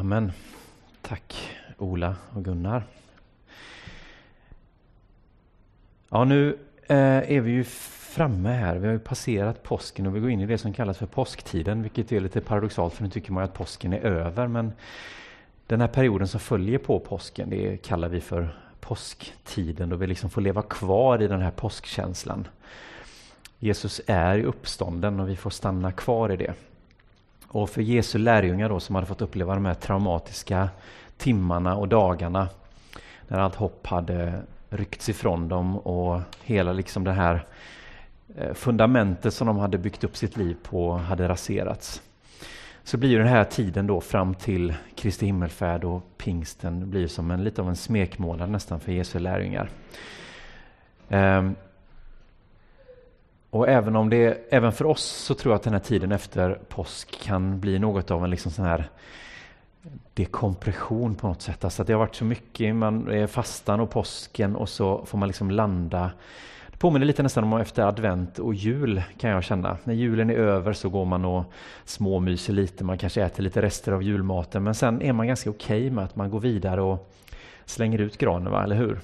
Amen. Tack Ola och Gunnar. Ja, nu eh, är vi ju framme här. Vi har ju passerat påsken och vi går in i det som kallas för påsktiden, vilket är lite paradoxalt för nu tycker man att påsken är över. Men den här perioden som följer på påsken, det kallar vi för påsktiden då vi liksom får leva kvar i den här påskkänslan. Jesus är uppstånden och vi får stanna kvar i det. Och för Jesu lärjungar då som hade fått uppleva de här traumatiska timmarna och dagarna när allt hopp hade ryckts ifrån dem och hela liksom det här eh, fundamentet som de hade byggt upp sitt liv på hade raserats. Så blir den här tiden då fram till Kristi himmelfärd och pingsten blir som en lite av en smekmånad nästan för Jesu lärjungar. Ehm, och även om det, även för oss så tror jag att den här tiden efter påsk kan bli något av en liksom sån här dekompression på något sätt. Alltså att det har varit så mycket, man är fastan och påsken och så får man liksom landa. Det påminner lite nästan om efter advent och jul kan jag känna. När julen är över så går man och småmyser lite, man kanske äter lite rester av julmaten men sen är man ganska okej okay med att man går vidare och slänger ut granen, va? eller hur?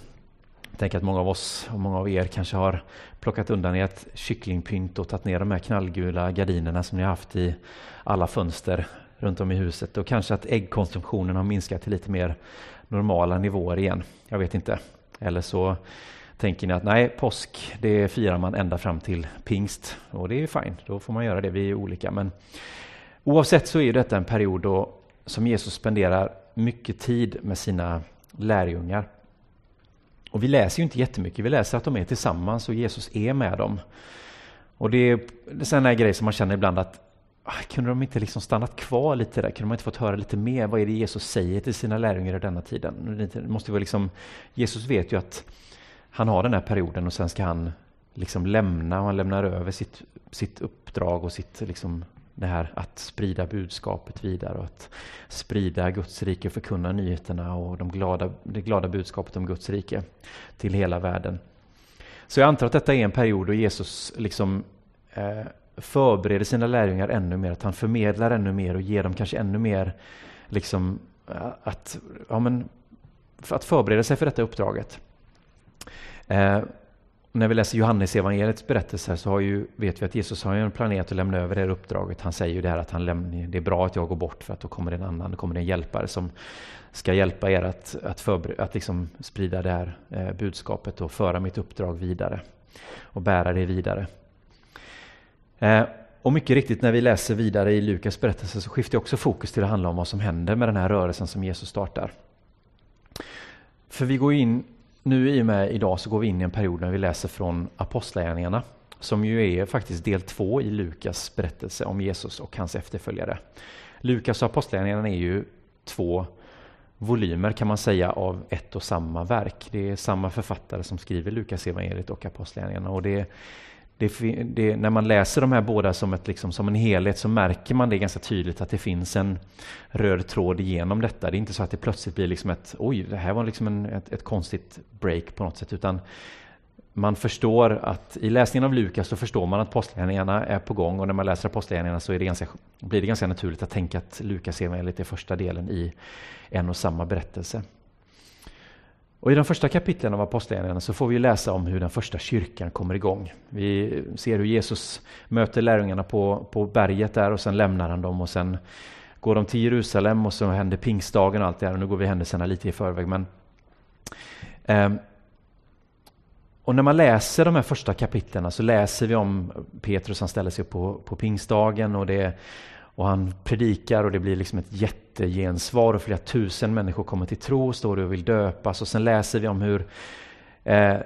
Jag tänker att många av oss och många av er kanske har plockat undan ert kycklingpynt och tagit ner de här knallgula gardinerna som ni har haft i alla fönster runt om i huset och kanske att äggkonsumtionen har minskat till lite mer normala nivåer igen. Jag vet inte. Eller så tänker ni att nej, påsk det firar man ända fram till pingst och det är fine, då får man göra det, vi är olika. Men oavsett så är detta en period då som Jesus spenderar mycket tid med sina lärjungar. Och vi läser ju inte jättemycket, vi läser att de är tillsammans och Jesus är med dem. Och det är, det är en grej som man känner ibland att ah, kunde de inte liksom stannat kvar lite där? Kunde man inte fått höra lite mer? Vad är det Jesus säger till sina lärjungar i denna tiden? Det måste vara liksom, Jesus vet ju att han har den här perioden och sen ska han liksom lämna och han lämnar över sitt, sitt uppdrag och sitt liksom det här att sprida budskapet vidare och att sprida Guds rike och förkunna nyheterna och de glada, det glada budskapet om Guds rike till hela världen. Så jag antar att detta är en period då Jesus liksom eh, förbereder sina lärjungar ännu mer, att han förmedlar ännu mer och ger dem kanske ännu mer liksom, eh, att, ja, men, att förbereda sig för detta uppdraget. Eh, när vi läser Johannes evangeliets berättelse så har ju, vet vi att Jesus har en planerat att lämna över det här uppdraget. Han säger ju det här att han lämnar, det är bra att jag går bort för att då kommer det en annan, då kommer det en hjälpare som ska hjälpa er att, att, att liksom sprida det här eh, budskapet och föra mitt uppdrag vidare och bära det vidare. Eh, och mycket riktigt när vi läser vidare i Lukas berättelse så skiftar också fokus till att handla om vad som händer med den här rörelsen som Jesus startar. För vi går in nu i och med idag så går vi in i en period när vi läser från Apostlagärningarna som ju är faktiskt del två i Lukas berättelse om Jesus och hans efterföljare. Lukas och Apostlagärningarna är ju två volymer kan man säga av ett och samma verk. Det är samma författare som skriver Lukas evangeliet och Apostlagärningarna och det det, det, när man läser de här båda som, ett, liksom, som en helhet så märker man det ganska tydligt att det finns en röd tråd igenom detta. Det är inte så att det plötsligt blir liksom ett oj, det här var liksom en, ett, ett konstigt break på något sätt utan man förstår att i läsningen av Lukas så förstår man att apostlagärningarna är på gång och när man läser apostlagärningarna så är det ganska, blir det ganska naturligt att tänka att Lukas evangeliet är första delen i en och samma berättelse. Och I de första kapitlen av Apostlagärningarna så får vi läsa om hur den första kyrkan kommer igång. Vi ser hur Jesus möter lärjungarna på, på berget där och sen lämnar han dem och sen går de till Jerusalem och så händer pingstdagen och allt det här. Och nu går vi händelserna lite i förväg. Men, eh, och när man läser de här första kapitlen så läser vi om Petrus, han ställer sig upp på, på pingstdagen och det och han predikar och det blir liksom ett jättegensvar och flera tusen människor kommer till tro, står och vill döpas. Och sen läser vi om hur eh,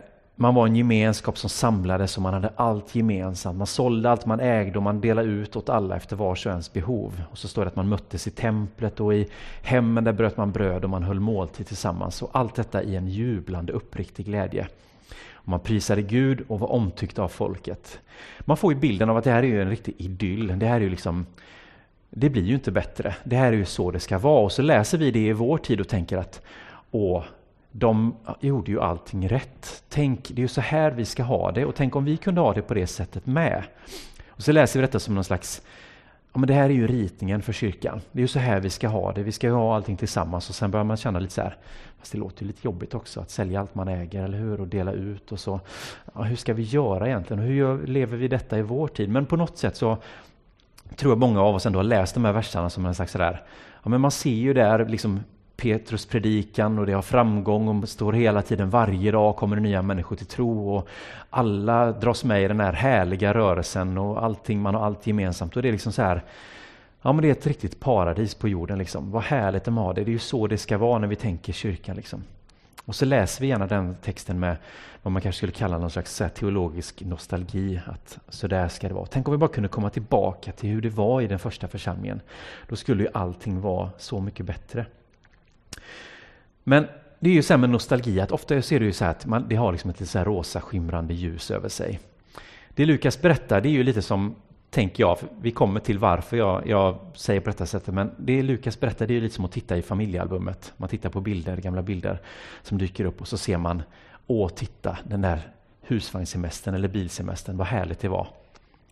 man var en gemenskap som samlades och man hade allt gemensamt. Man sålde allt man ägde och man delade ut åt alla efter vars och ens behov. Och så står det att man möttes i templet och i hemmen där bröt man bröd och man höll måltid tillsammans. Och allt detta i en jublande uppriktig glädje. Och man prisade Gud och var omtyckt av folket. Man får ju bilden av att det här är en riktig idyll. Det här är ju liksom det blir ju inte bättre. Det här är ju så det ska vara. Och så läser vi det i vår tid och tänker att åh, de gjorde ju allting rätt. Tänk, det är ju så här vi ska ha det och tänk om vi kunde ha det på det sättet med. Och så läser vi detta som någon slags ja, men det här är ju ritningen för kyrkan. Det är ju så här vi ska ha det. Vi ska ha allting tillsammans och sen börjar man känna lite så här, fast det låter ju lite jobbigt också att sälja allt man äger, eller hur? Och dela ut och så. Ja, hur ska vi göra egentligen? Hur lever vi detta i vår tid? Men på något sätt så tror jag många av oss ändå har läst de här verserna som en slags sådär, ja men man ser ju där liksom Petrus predikan och det har framgång och står hela tiden, varje dag kommer det nya människor till tro och alla dras med i den här härliga rörelsen och allting, man har allt gemensamt och det är liksom så här, ja men det är ett riktigt paradis på jorden liksom. Vad härligt de har det, det är ju så det ska vara när vi tänker kyrkan liksom. Och så läser vi gärna den texten med vad man kanske skulle kalla någon slags teologisk nostalgi, att så där ska det vara. Tänk om vi bara kunde komma tillbaka till hur det var i den första församlingen. Då skulle ju allting vara så mycket bättre. Men det är ju så här med nostalgi, att ofta ser det ju så här att man, det har liksom ett lite så rosa skimrande ljus över sig. Det Lukas berättar, det är ju lite som, tänker jag, vi kommer till varför jag, jag säger på detta sättet, men det Lukas berättar, det är lite som att titta i familjealbumet. Man tittar på bilder, gamla bilder som dyker upp och så ser man, åh titta, den där husvagnssemestern eller bilsemestern, vad härligt det var.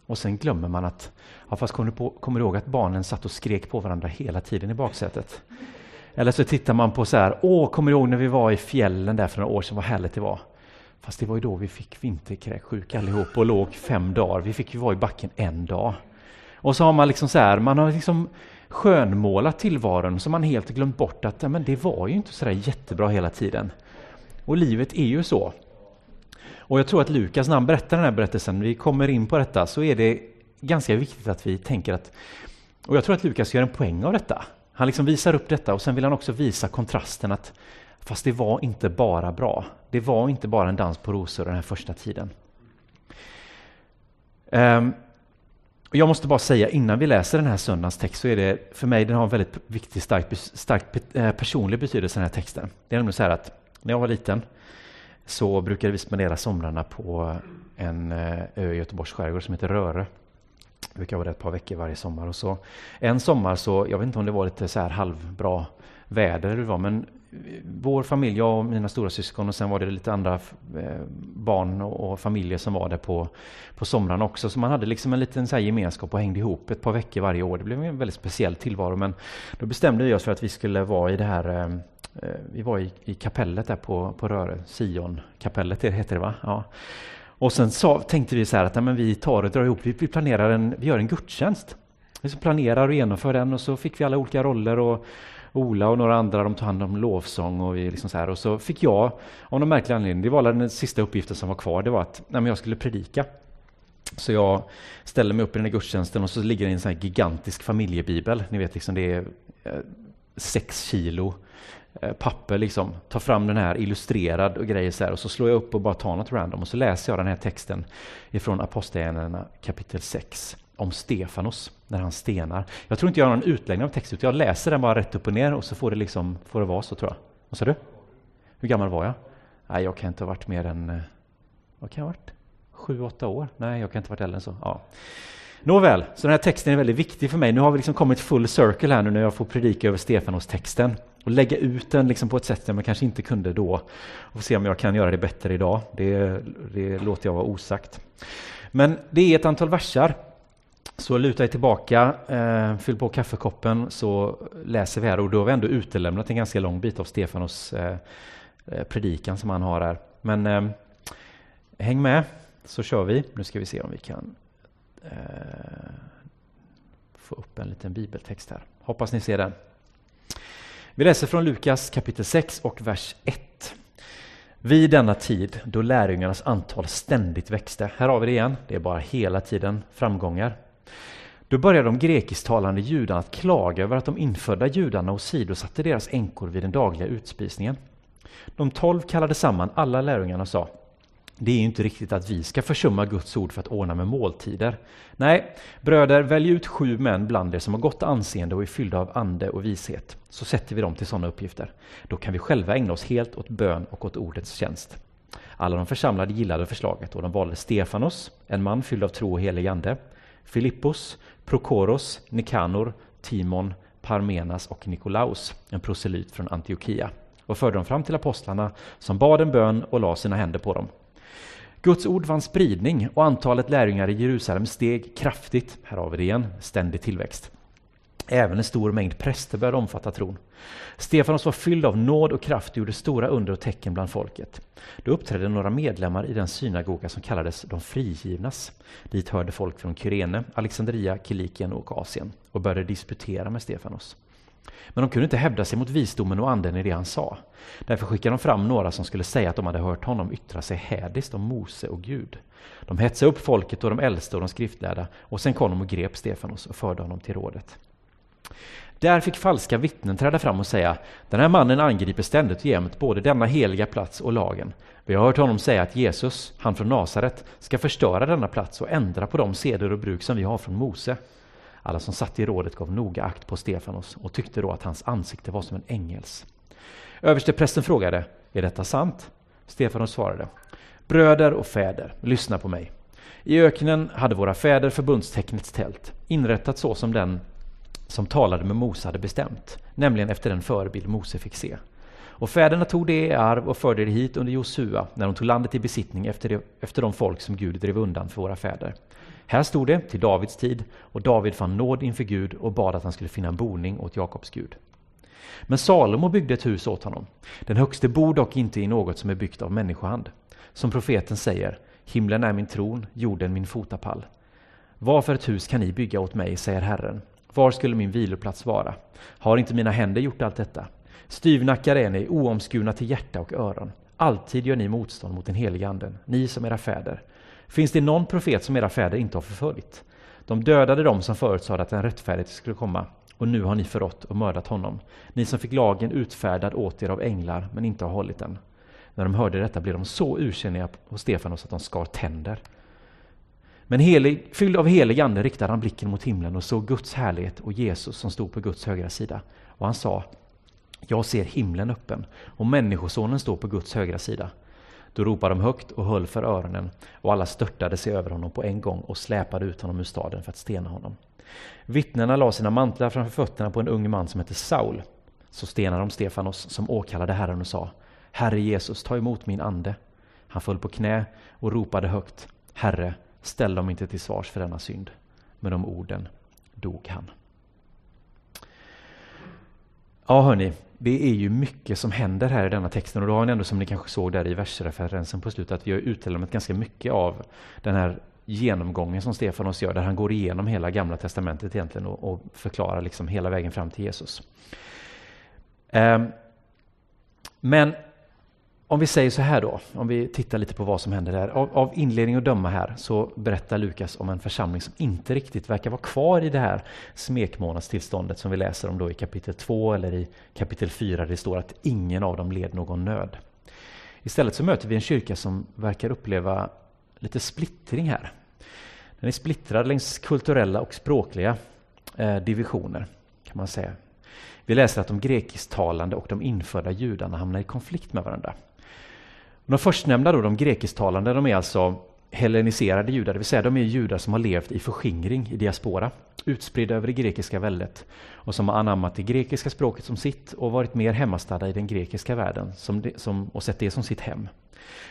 Och sen glömmer man att, ja, fast kommer du, på, kommer du ihåg att barnen satt och skrek på varandra hela tiden i baksätet? Eller så tittar man på så här, åh, kommer du ihåg när vi var i fjällen där för några år sedan, vad härligt det var. Fast det var ju då vi fick vinterkräksjuka allihop och låg fem dagar. Vi fick ju vara i backen en dag. Och så har man liksom så här, man har liksom skönmålat tillvaron så man helt glömt bort att men det var ju inte så där jättebra hela tiden. Och livet är ju så. Och jag tror att Lukas, när han berättar den här berättelsen, vi kommer in på detta, så är det ganska viktigt att vi tänker att, och jag tror att Lukas gör en poäng av detta, han liksom visar upp detta och sen vill han också visa kontrasten att fast det var inte bara bra. Det var inte bara en dans på rosor den här första tiden. Ehm, jag måste bara säga innan vi läser den här söndagens text så är det för mig den har en väldigt viktig, stark, stark eh, personlig betydelse den här texten. Det är nämligen så här att när jag var liten så brukade vi spendera somrarna på en eh, ö i Göteborgs skärgård som heter Röre. Det brukar vara där ett par veckor varje sommar. Och så, en sommar så, jag vet inte om det var lite så här halvbra väder eller det var, men vår familj, jag och mina stora syskon och sen var det lite andra eh, barn och familjer som var där på, på somrarna också. Så man hade liksom en liten så gemenskap och hängde ihop ett par veckor varje år. Det blev en väldigt speciell tillvaro. Men då bestämde vi oss för att vi skulle vara i det här eh, eh, vi var i, i kapellet där på, på Röre, Sion kapellet heter det va? Ja. Och sen sa, tänkte vi så här att men vi tar och drar ihop, vi, planerar en, vi gör en gudstjänst. Vi planerar och genomför den och så fick vi alla olika roller och Ola och några andra de tog hand om lovsång och vi liksom så här. Och så fick jag, av någon märklig anledning, det var den sista uppgiften som var kvar, det var att nej, men jag skulle predika. Så jag ställer mig upp i den här gudstjänsten och så ligger det en sån här gigantisk familjebibel. Ni vet, liksom det är eh, sex kilo eh, papper liksom, tar fram den här illustrerad och grejer så här, och så slår jag upp och bara tar något random och så läser jag den här texten ifrån Apostlagärningarna kapitel 6 om Stefanos när han stenar. Jag tror inte jag har någon utläggning av texten, utan jag läser den bara rätt upp och ner och så får det liksom, får det vara så tror jag. Vad sa du? Hur gammal var jag? Nej, jag kan inte ha varit mer än, eh, vad kan jag ha varit? Sju, åtta år? Nej, jag kan inte ha varit äldre än så. Ja. Nåväl, så den här texten är väldigt viktig för mig. Nu har vi liksom kommit full circle här nu när jag får predika över Stefanos-texten och lägga ut den liksom på ett sätt som jag kanske inte kunde då. Och se om jag kan göra det bättre idag. Det, det låter jag vara osagt. Men det är ett antal versar. Så luta er tillbaka, eh, fyll på kaffekoppen så läser vi här och då har vi ändå utelämnat en ganska lång bit av Stefanos eh, eh, predikan som han har här. Men eh, häng med så kör vi. Nu ska vi se om vi kan eh, få upp en liten bibeltext här. Hoppas ni ser den. Vi läser från Lukas kapitel 6 och vers 1. Vid denna tid, då lärjungarnas antal ständigt växte, här har vi det igen, det är bara hela tiden framgångar. Då började de grekisktalande judarna att klaga över att de infödda judarna åsidosatte deras änkor vid den dagliga utspisningen. De tolv kallade samman alla lärjungarna och sa det är ju inte riktigt att vi ska försumma Guds ord för att ordna med måltider. Nej, bröder, välj ut sju män bland er som har gott anseende och är fyllda av ande och vishet, så sätter vi dem till sådana uppgifter. Då kan vi själva ägna oss helt åt bön och åt ordets tjänst. Alla de församlade gillade förslaget och de valde Stefanos, en man fylld av tro och helig ande, Filippos, Prokoros, Nikanor, Timon, Parmenas och Nikolaus, en proselyt från Antiochia, och förde dem fram till apostlarna som bad en bön och la sina händer på dem. Guds ord vann spridning och antalet lärjungar i Jerusalem steg kraftigt. Här har vi det igen, ständig tillväxt. Även en stor mängd präster började omfatta tron. Stefanos var fylld av nåd och kraft och gjorde stora under och tecken bland folket. Då uppträdde några medlemmar i den synagoga som kallades de frigivnas. Dit hörde folk från Kyrene, Alexandria, Kilikien och Asien och började disputera med Stefanos. Men de kunde inte hävda sig mot visdomen och anden i det han sa. Därför skickade de fram några som skulle säga att de hade hört honom yttra sig hädiskt om Mose och Gud. De hetsade upp folket och de äldste och de skriftlärda och sen kom de och grep Stefanos och förde honom till rådet. Där fick falska vittnen träda fram och säga den här mannen angriper ständigt och jämt både denna heliga plats och lagen. Vi har hört honom säga att Jesus, han från Nasaret, ska förstöra denna plats och ändra på de seder och bruk som vi har från Mose. Alla som satt i rådet gav noga akt på Stefanos och tyckte då att hans ansikte var som en ängels. Översteprästen frågade, är detta sant? Stefanos svarade, bröder och fäder, lyssna på mig. I öknen hade våra fäder förbundstecknets tält, inrättat så som den som talade med Mose hade bestämt, nämligen efter den förebild Mose fick se. Och fäderna tog det i arv och förde det hit under Josua när de tog landet i besittning efter, det, efter de folk som Gud drev undan för våra fäder. Här stod det till Davids tid och David fann nåd inför Gud och bad att han skulle finna en boning åt Jakobs Gud. Men Salomo byggde ett hus åt honom. Den högste bor dock inte i något som är byggt av människohand. Som profeten säger, himlen är min tron, jorden min fotapall. Vad för ett hus kan ni bygga åt mig, säger Herren. Var skulle min viloplats vara? Har inte mina händer gjort allt detta? Styvnackare är ni, oomskurna till hjärta och öron. Alltid gör ni motstånd mot den helige anden, ni som era fäder. Finns det någon profet som era fäder inte har förföljt? De dödade dem som förutsade att en rättfärdighet skulle komma, och nu har ni förrått och mördat honom. Ni som fick lagen utfärdad åt er av änglar, men inte har hållit den. När de hörde detta blev de så ursinniga hos Stefanos att de skar tänder. Men helig, fylld av helig ande riktade han blicken mot himlen och såg Guds härlighet och Jesus som stod på Guds högra sida. Och han sa, jag ser himlen öppen och Människosonen står på Guds högra sida. Då ropade de högt och höll för öronen och alla störtade sig över honom på en gång och släpade ut honom ur staden för att stena honom. Vittnena la sina mantlar framför fötterna på en ung man som hette Saul. Så stenade de Stefanos som åkallade Herren och sa Herre Jesus, ta emot min ande. Han föll på knä och ropade högt Herre, ställ dem inte till svars för denna synd. Med de orden dog han. Ja hörni, det är ju mycket som händer här i denna texten och då har ni ändå som ni kanske såg där i versreferensen på slutet att vi har utelämnat ganska mycket av den här genomgången som Stefanos gör där han går igenom hela gamla testamentet egentligen och, och förklarar liksom hela vägen fram till Jesus. Um, men om vi säger så här då, om vi tittar lite på vad som händer där. Av, av inledning att döma här så berättar Lukas om en församling som inte riktigt verkar vara kvar i det här smekmånadstillståndet som vi läser om då i kapitel 2 eller i kapitel 4 där det står att ingen av dem led någon nöd. Istället så möter vi en kyrka som verkar uppleva lite splittring här. Den är splittrad längs kulturella och språkliga eh, divisioner kan man säga. Vi läser att de grekisktalande och de infödda judarna hamnar i konflikt med varandra. De förstnämnda, då, de grekisktalande, de är alltså helleniserade judar, det vill säga de är judar som har levt i förskingring, i diaspora, utspridda över det grekiska väldet och som har anammat det grekiska språket som sitt och varit mer hemmastadda i den grekiska världen som det, som, och sett det som sitt hem.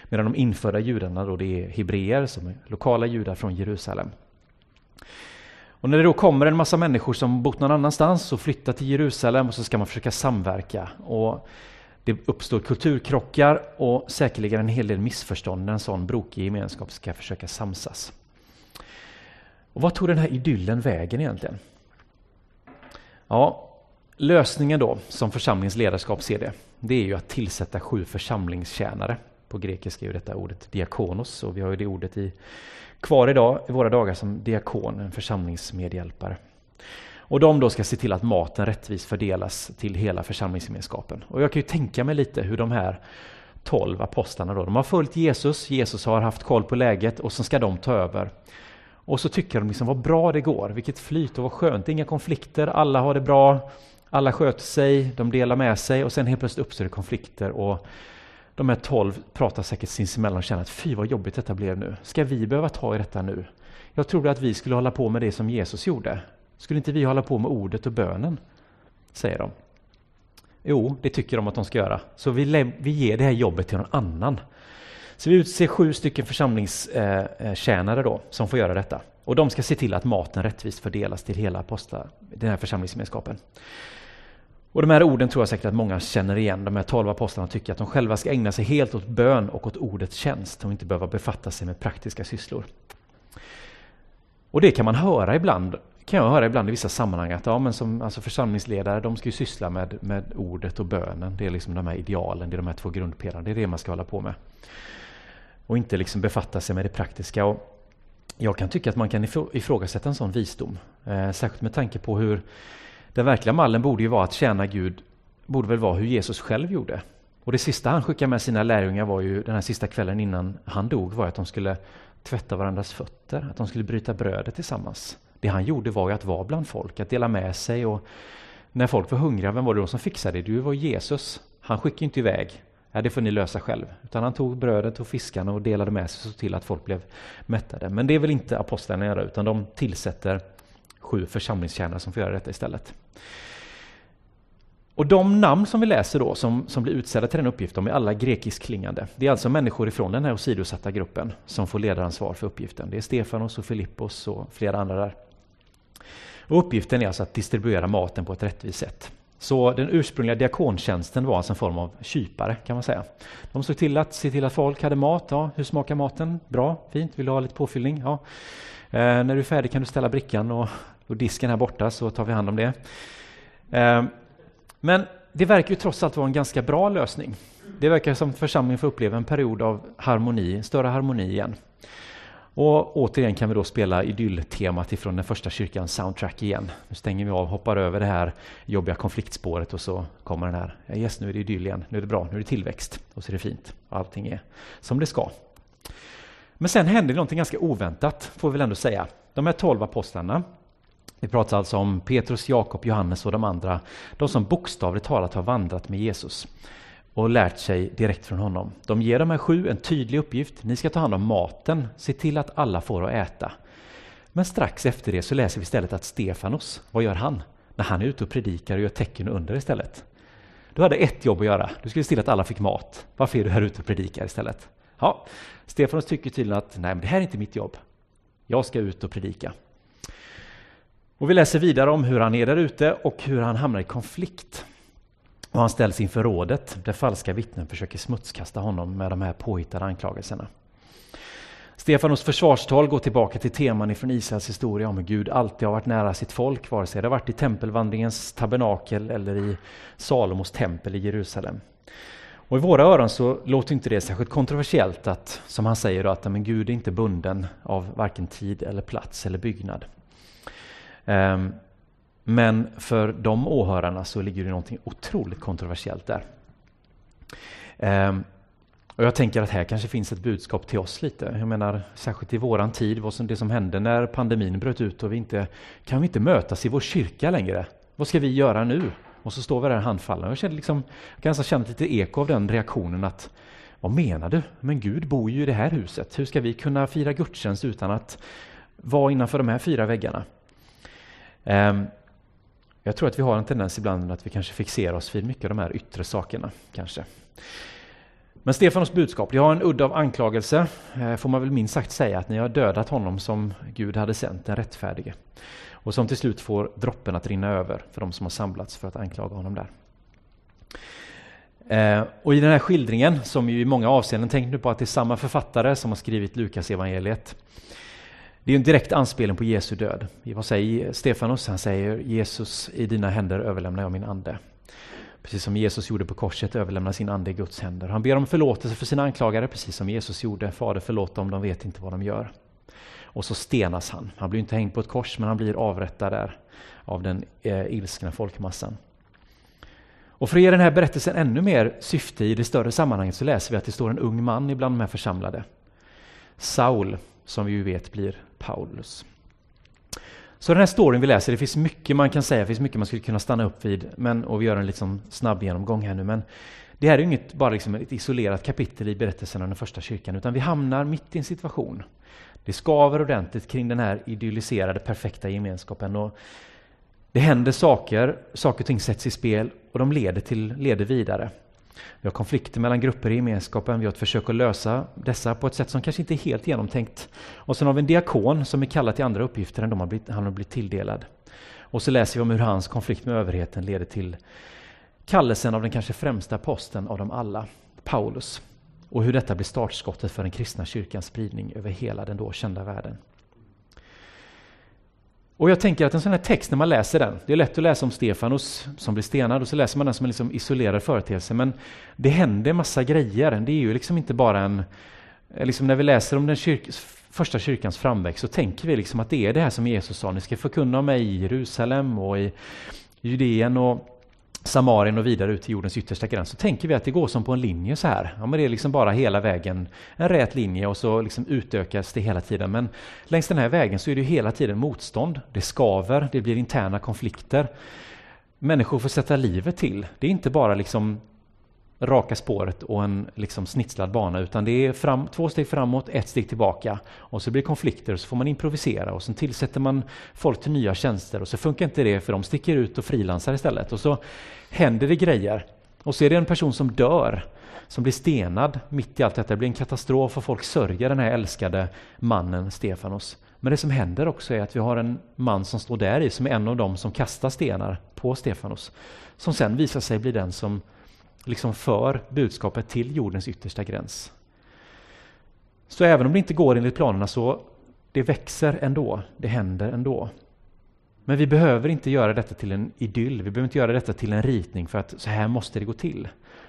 Medan de infödda judarna då det är hebreer som är lokala judar från Jerusalem. Och när det då kommer en massa människor som bott någon annanstans och flyttar till Jerusalem och så ska man försöka samverka. Och det uppstår kulturkrockar och säkerligen en hel del missförstånd när en sån brokig gemenskap ska försöka samsas. Och vad tog den här idyllen vägen egentligen? Ja, lösningen då, som församlingens ledarskap ser det, det är ju att tillsätta sju församlingstjänare. På grekiska är detta ordet diakonos och vi har ju det ordet i, kvar idag i våra dagar som diakon, en församlingsmedhjälpare. Och de då ska se till att maten rättvist fördelas till hela församlingsgemenskapen. Och jag kan ju tänka mig lite hur de här tolv apostlarna då, de har följt Jesus, Jesus har haft koll på läget och så ska de ta över. Och så tycker de liksom vad bra det går, vilket flyt och vad skönt, inga konflikter, alla har det bra, alla sköter sig, de delar med sig och sen helt plötsligt uppstår det konflikter och de här tolv pratar säkert sinsemellan och känner att fy vad jobbigt detta blev nu. Ska vi behöva ta i detta nu? Jag trodde att vi skulle hålla på med det som Jesus gjorde. Skulle inte vi hålla på med ordet och bönen? Säger de. Jo, det tycker de att de ska göra. Så vi, vi ger det här jobbet till någon annan. Så vi utser sju stycken församlingstjänare då, som får göra detta. Och de ska se till att maten rättvist fördelas till hela apostla, den här församlingsgemenskapen. Och de här orden tror jag säkert att många känner igen. De här tolv apostlarna tycker att de själva ska ägna sig helt åt bön och åt ordets tjänst och inte behöva befatta sig med praktiska sysslor. Och det kan man höra ibland, kan jag höra ibland i vissa sammanhang att ja, men som alltså församlingsledare, de ska ju syssla med, med ordet och bönen. Det är liksom de här idealen, det är de här två grundpelarna, det är det man ska hålla på med. Och inte liksom befatta sig med det praktiska. Och jag kan tycka att man kan ifrågasätta en sån visdom, eh, särskilt med tanke på hur den verkliga mallen borde ju vara att tjäna Gud, borde väl vara hur Jesus själv gjorde. Och det sista han skickade med sina lärjungar var ju den här sista kvällen innan han dog, var att de skulle tvätta varandras fötter, att de skulle bryta brödet tillsammans. Det han gjorde var ju att vara bland folk, att dela med sig och när folk var hungriga, vem var det då som fixade det? Det var Jesus. Han skickade inte iväg, ja, det får ni lösa själv. Utan han tog brödet och fiskarna och delade med sig och såg till att folk blev mättade. Men det är väl inte apostlarna göra, utan de tillsätter sju församlingstjänare som får göra detta istället. Och de namn som vi läser då, som, som blir utsedda till den uppgiften, de är alla grekiskklingande. Det är alltså människor ifrån den här åsidosatta gruppen som får ledaransvar för uppgiften. Det är Stefanos och Filippos och flera andra där. Och uppgiften är alltså att distribuera maten på ett rättvist sätt. Så den ursprungliga diakontjänsten var alltså en form av kypare kan man säga. De såg till att se till att folk hade mat. Ja, hur smakar maten? Bra, fint. Vill du ha lite påfyllning? Ja. Eh, när du är färdig kan du ställa brickan och, och disken här borta så tar vi hand om det. Eh, men det verkar ju trots allt vara en ganska bra lösning. Det verkar som församlingen får uppleva en period av harmoni, större harmoni igen. Och återigen kan vi då spela idylltemat ifrån den första kyrkans soundtrack igen. Nu stänger vi av, hoppar över det här jobbiga konfliktspåret och så kommer den här, yes nu är det idyll igen, nu är det bra, nu är det tillväxt och så är det fint. Allting är som det ska. Men sen händer det någonting ganska oväntat, får vi väl ändå säga. De här tolv apostlarna, vi pratar alltså om Petrus, Jakob, Johannes och de andra, de som bokstavligt talat har vandrat med Jesus och lärt sig direkt från honom. De ger de här sju en tydlig uppgift. Ni ska ta hand om maten, se till att alla får att äta. Men strax efter det så läser vi istället att Stefanos, vad gör han? När han är ute och predikar och gör tecken och under istället. Du hade ett jobb att göra. Du skulle se till att alla fick mat. Varför är du här ute och predikar istället? Ja, Stefanos tycker tydligen att nej, men det här är inte mitt jobb. Jag ska ut och predika. Och vi läser vidare om hur han är där ute och hur han hamnar i konflikt. Och han ställs inför rådet där falska vittnen försöker smutskasta honom med de här påhittade anklagelserna. Stefanos försvarstal går tillbaka till teman från Israels historia om hur Gud alltid har varit nära sitt folk, vare sig det har varit i tempelvandringens tabernakel eller i Salomos tempel i Jerusalem. Och I våra öron så låter inte det särskilt kontroversiellt att, som han säger, då, att men Gud är inte bunden av varken tid eller plats eller byggnad. Um, men för de åhörarna så ligger det någonting otroligt kontroversiellt där. Ehm, och jag tänker att här kanske finns ett budskap till oss lite. Jag menar, särskilt i våran tid, vad som, det som hände när pandemin bröt ut och vi inte kan vi inte mötas i vår kyrka längre. Vad ska vi göra nu? Och så står vi där handfallna. Jag, kände liksom, jag kan nästan känna lite eko av den reaktionen att vad menar du? Men Gud bor ju i det här huset. Hur ska vi kunna fira gudstjänst utan att vara innanför de här fyra väggarna? Um, jag tror att vi har en tendens ibland att vi kanske fixerar oss vid mycket av de här yttre sakerna. kanske. Men Stefanos budskap, jag har en udd av anklagelse, eh, får man väl minst sagt säga, att ni har dödat honom som Gud hade sänt, den rättfärdige. Och som till slut får droppen att rinna över för de som har samlats för att anklaga honom där. Eh, och i den här skildringen, som ju i många avseenden tänkt nu på att det är samma författare som har skrivit Lukas evangeliet det är en direkt anspelning på Jesu död. Vad säger Stefanos? Han säger Jesus, i dina händer överlämnar jag min ande. Precis som Jesus gjorde på korset överlämnar sin ande i Guds händer. Han ber om förlåtelse för sina anklagare, precis som Jesus gjorde. Fader förlåt dem, de vet inte vad de gör. Och så stenas han. Han blir inte hängd på ett kors, men han blir avrättad där av den eh, ilskna folkmassan. Och för att ge den här berättelsen ännu mer syfte i det större sammanhanget så läser vi att det står en ung man ibland de här församlade. Saul, som vi ju vet blir Paulus. Så den här storyn vi läser, det finns mycket man kan säga, det finns mycket man skulle kunna stanna upp vid, men, och vi gör en liksom snabb genomgång här nu. Men det här är inget bara liksom ett isolerat kapitel i berättelsen om den första kyrkan, utan vi hamnar mitt i en situation. Det skaver ordentligt kring den här idylliserade, perfekta gemenskapen. Och det händer saker, saker och ting sätts i spel och de leder, till, leder vidare. Vi har konflikter mellan grupper i gemenskapen, vi har ett försök att lösa dessa på ett sätt som kanske inte är helt genomtänkt. Och sen har vi en diakon som är kallad till andra uppgifter än de han har blivit tilldelad. Och så läser vi om hur hans konflikt med överheten leder till kallelsen av den kanske främsta posten av dem alla, Paulus. Och hur detta blir startskottet för den kristna kyrkans spridning över hela den då kända världen. Och jag tänker att en sån här text, när man läser den, det är lätt att läsa om Stefanus som blir stenad och så läser man den som en liksom isolerad företeelse, men det händer massa grejer. Det är ju liksom inte bara en... Liksom när vi läser om den kyrk, första kyrkans framväxt så tänker vi liksom att det är det här som Jesus sa, ni ska förkunna mig i Jerusalem och i Judeen och Samarien och vidare ut till jordens yttersta gräns, så tänker vi att det går som på en linje så här. Ja, men det är liksom bara hela vägen en rät linje och så liksom utökas det hela tiden. Men längs den här vägen så är det hela tiden motstånd. Det skaver, det blir interna konflikter. Människor får sätta livet till. Det är inte bara liksom raka spåret och en liksom snitslad bana utan det är fram, två steg framåt, ett steg tillbaka och så blir det konflikter och så får man improvisera och sen tillsätter man folk till nya tjänster och så funkar inte det för de sticker ut och frilansar istället och så händer det grejer och så är det en person som dör som blir stenad mitt i allt detta. Det blir en katastrof och folk sörjer den här älskade mannen Stefanos. Men det som händer också är att vi har en man som står där i som är en av dem som kastar stenar på Stefanos. Som sen visar sig bli den som liksom för budskapet till jordens yttersta gräns. Så även om det inte går enligt planerna så det växer ändå, det händer ändå. Men vi behöver inte göra detta till en idyll, vi behöver inte göra detta till en ritning för att så här måste det gå till.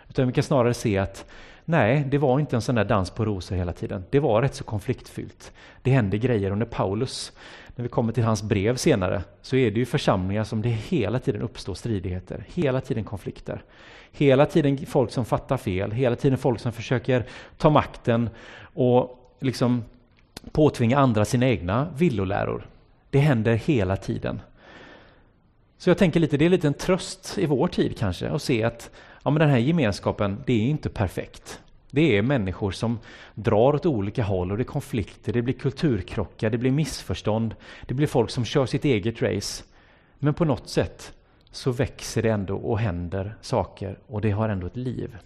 Utan vi kan snarare se att nej, det var inte en sån där dans på rosor hela tiden. Det var rätt så konfliktfyllt. Det hände grejer under Paulus. När vi kommer till hans brev senare så är det ju församlingar som det hela tiden uppstår stridigheter, hela tiden konflikter. Hela tiden folk som fattar fel, hela tiden folk som försöker ta makten och liksom påtvinga andra sina egna villoläror. Det händer hela tiden. Så jag tänker lite, det är lite en tröst i vår tid kanske att se att ja, men den här gemenskapen, det är inte perfekt. Det är människor som drar åt olika håll och det är konflikter, det blir kulturkrockar, det blir missförstånd, det blir folk som kör sitt eget race. Men på något sätt så växer det ändå och händer saker och det har ändå ett liv.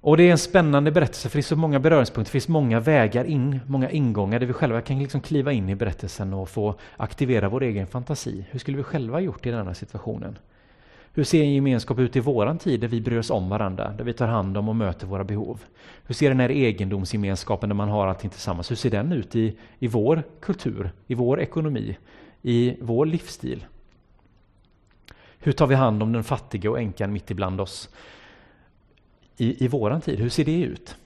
Och det är en spännande berättelse för det är så många beröringspunkter, det finns många vägar in, många ingångar där vi själva kan liksom kliva in i berättelsen och få aktivera vår egen fantasi. Hur skulle vi själva gjort i den här situationen? Hur ser en gemenskap ut i våran tid där vi bryr oss om varandra, där vi tar hand om och möter våra behov? Hur ser den här egendomsgemenskapen där man har allting tillsammans, hur ser den ut i, i vår kultur, i vår ekonomi, i vår livsstil? Hur tar vi hand om den fattiga och änkan mitt ibland oss? I, I våran tid, hur ser det ut?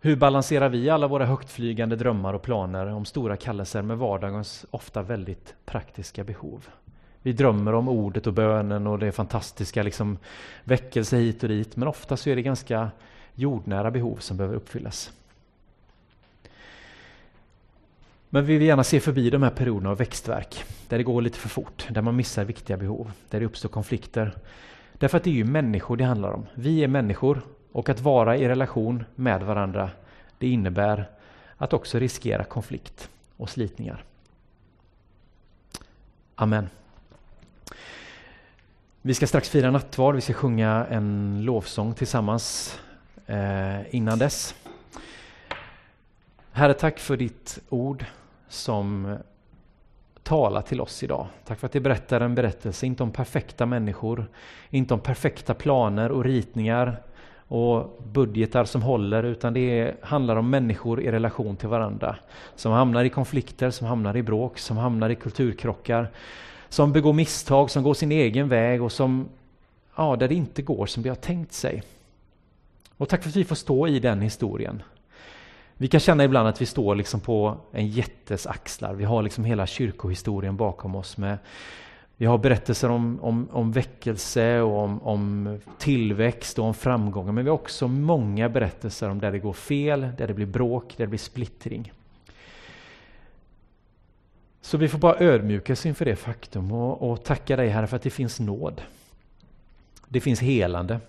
Hur balanserar vi alla våra högtflygande drömmar och planer om stora kallelser med vardagens ofta väldigt praktiska behov? Vi drömmer om ordet och bönen och det fantastiska liksom väckelse hit och dit, men ofta så är det ganska jordnära behov som behöver uppfyllas. Men vi vill gärna se förbi de här perioderna av växtverk, där det går lite för fort, där man missar viktiga behov, där det uppstår konflikter. Därför att det är ju människor det handlar om. Vi är människor och att vara i relation med varandra, det innebär att också riskera konflikt och slitningar. Amen. Vi ska strax fira nattvard, vi ska sjunga en lovsång tillsammans eh, innan dess. Herre, tack för ditt ord som talar till oss idag. Tack för att det berättar en berättelse, inte om perfekta människor, inte om perfekta planer och ritningar och budgetar som håller, utan det handlar om människor i relation till varandra. Som hamnar i konflikter, som hamnar i bråk, som hamnar i kulturkrockar, som begår misstag, som går sin egen väg och som, ja, där det inte går som det har tänkt sig. Och tack för att vi får stå i den historien. Vi kan känna ibland att vi står liksom på en jättes axlar. Vi har liksom hela kyrkohistorien bakom oss. Med, vi har berättelser om, om, om väckelse och om, om tillväxt och om framgångar. Men vi har också många berättelser om där det går fel, där det blir bråk, där det blir splittring. Så vi får bara ödmjuka oss inför det faktum och, och tacka dig Herre för att det finns nåd. Det finns helande.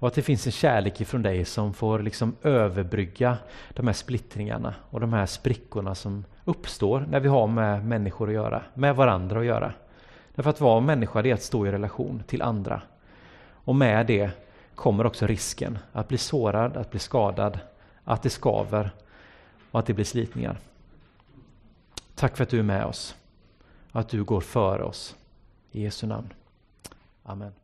Och att det finns en kärlek ifrån dig som får liksom överbrygga de här splittringarna och de här sprickorna som uppstår när vi har med människor att göra, med varandra att göra. Därför att vara människa det är att stå i relation till andra. Och med det kommer också risken att bli sårad, att bli skadad, att det skaver och att det blir slitningar. Tack för att du är med oss, att du går före oss. I Jesu namn. Amen.